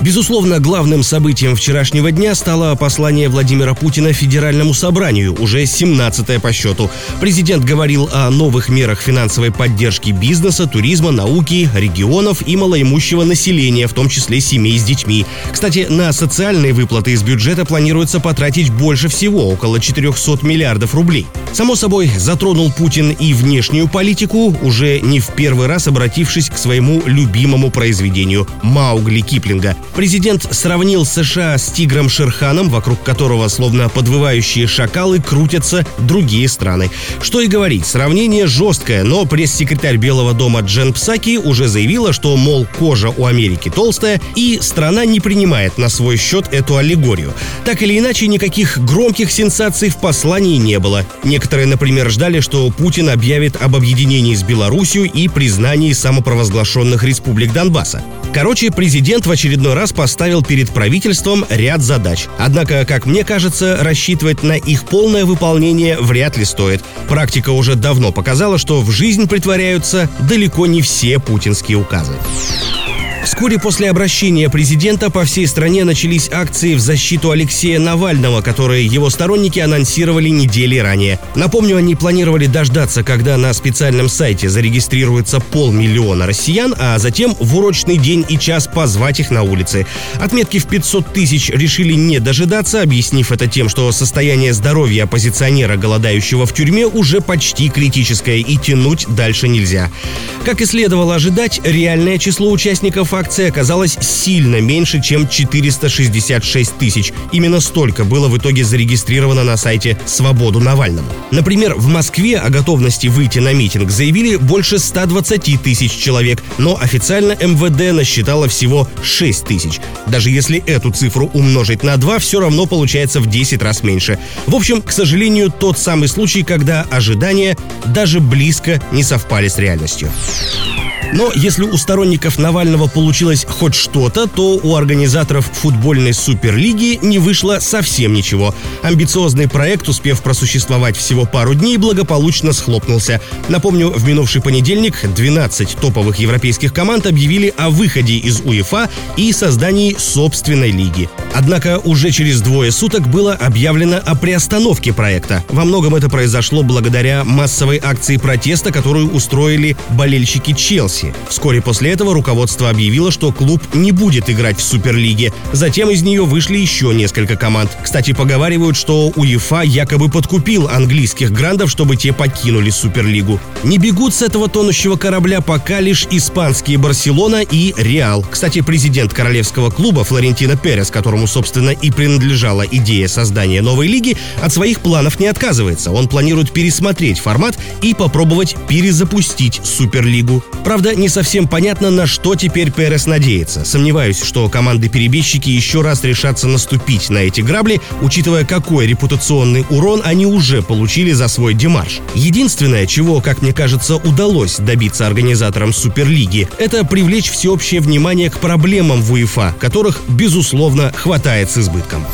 Безусловно, главным событием вчерашнего дня стало послание Владимира Путина Федеральному собранию, уже 17 по счету. Президент говорил о новых мерах финансовой поддержки бизнеса, туризма, науки, регионов и малоимущего населения, в том числе семей с детьми. Кстати, на социальные выплаты из бюджета планируется потратить больше всего, около 400 миллиардов рублей. Само собой, затронул Путин и внешнюю политику, уже не в первый раз обратившись к своему любимому произведению «Маугли Киплинга». Президент сравнил США с тигром Шерханом, вокруг которого, словно подвывающие шакалы, крутятся другие страны. Что и говорить, сравнение жесткое, но пресс-секретарь Белого дома Джен Псаки уже заявила, что, мол, кожа у Америки толстая, и страна не принимает на свой счет эту аллегорию. Так или иначе, никаких громких сенсаций в послании не было. Некоторые, например, ждали, что Путин объявит об объединении с Белоруссией и признании самопровозглашенных республик Донбасса. Короче, президент в очередной раз поставил перед правительством ряд задач. Однако, как мне кажется, рассчитывать на их полное выполнение вряд ли стоит. Практика уже давно показала, что в жизнь притворяются далеко не все путинские указы. Вскоре после обращения президента по всей стране начались акции в защиту Алексея Навального, которые его сторонники анонсировали недели ранее. Напомню, они планировали дождаться, когда на специальном сайте зарегистрируется полмиллиона россиян, а затем в урочный день и час позвать их на улицы. Отметки в 500 тысяч решили не дожидаться, объяснив это тем, что состояние здоровья оппозиционера, голодающего в тюрьме, уже почти критическое и тянуть дальше нельзя. Как и следовало ожидать, реальное число участников акции оказалось сильно меньше, чем 466 тысяч. Именно столько было в итоге зарегистрировано на сайте «Свободу Навальному». Например, в Москве о готовности выйти на митинг заявили больше 120 тысяч человек, но официально МВД насчитало всего 6 тысяч. Даже если эту цифру умножить на 2, все равно получается в 10 раз меньше. В общем, к сожалению, тот самый случай, когда ожидания даже близко не совпали с реальностью. Но если у сторонников Навального получилось хоть что-то, то у организаторов футбольной суперлиги не вышло совсем ничего. Амбициозный проект, успев просуществовать всего пару дней, благополучно схлопнулся. Напомню, в минувший понедельник 12 топовых европейских команд объявили о выходе из УЕФА и создании собственной лиги. Однако уже через двое суток было объявлено о приостановке проекта. Во многом это произошло благодаря массовой акции протеста, которую устроили болельщики Челси. Вскоре после этого руководство объявило, что клуб не будет играть в Суперлиге. Затем из нее вышли еще несколько команд. Кстати, поговаривают, что УЕФА якобы подкупил английских грандов, чтобы те покинули Суперлигу. Не бегут с этого тонущего корабля пока лишь испанские Барселона и Реал. Кстати, президент королевского клуба Флорентино Перес, которому, собственно, и принадлежала идея создания новой лиги, от своих планов не отказывается. Он планирует пересмотреть формат и попробовать перезапустить Суперлигу. Правда, не совсем понятно, на что теперь Перес надеется. Сомневаюсь, что команды-перебежчики еще раз решатся наступить на эти грабли, учитывая, какой репутационный урон они уже получили за свой демарш. Единственное, чего, как мне кажется, удалось добиться организаторам Суперлиги, это привлечь всеобщее внимание к проблемам в УЕФА, которых, безусловно, хватает с избытком.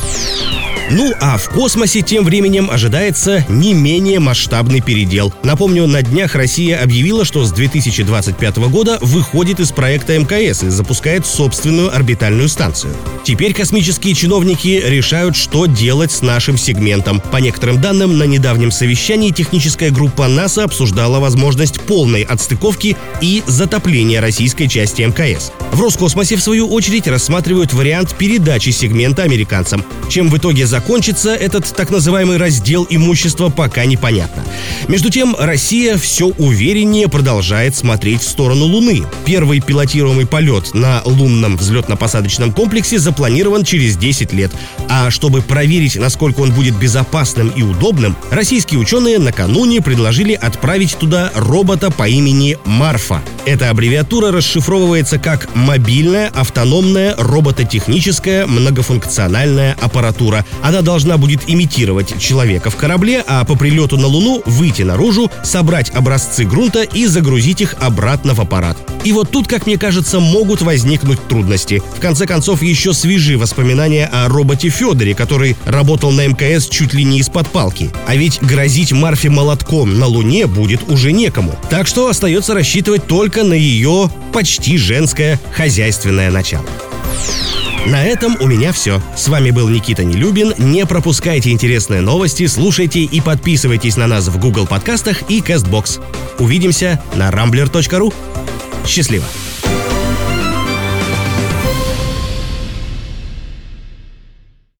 Ну а в космосе тем временем ожидается не менее масштабный передел. Напомню, на днях Россия объявила, что с 2025 года выходит из проекта МКС и запускает собственную орбитальную станцию. Теперь космические чиновники решают, что делать с нашим сегментом. По некоторым данным, на недавнем совещании техническая группа НАСА обсуждала возможность полной отстыковки и затопления российской части МКС. В Роскосмосе, в свою очередь, рассматривают вариант передачи сегмента американцам. Чем в итоге закончится этот так называемый раздел имущества, пока непонятно. Между тем, Россия все увереннее продолжает смотреть в сторону Луны. Первый пилотируемый полет на лунном взлетно-посадочном комплексе запланирован через 10 лет. А чтобы проверить, насколько он будет безопасным и удобным, российские ученые накануне предложили отправить туда робота по имени Марфа. Эта аббревиатура расшифровывается как «мобильная автономная робототехническая многофункциональная аппаратура», Она должна будет имитировать человека в корабле, а по прилету на Луну выйти наружу, собрать образцы грунта и загрузить их обратно в аппарат. И вот тут, как мне кажется, могут возникнуть трудности. В конце концов, еще свежи воспоминания о роботе Федоре, который работал на МКС чуть ли не из-под палки. А ведь грозить Марфе молотком на Луне будет уже некому. Так что остается рассчитывать только на ее почти женское хозяйственное начало. На этом у меня все. С вами был Никита Нелюбин. Не пропускайте интересные новости, слушайте и подписывайтесь на нас в Google подкастах и CastBox. Увидимся на rambler.ru. Счастливо!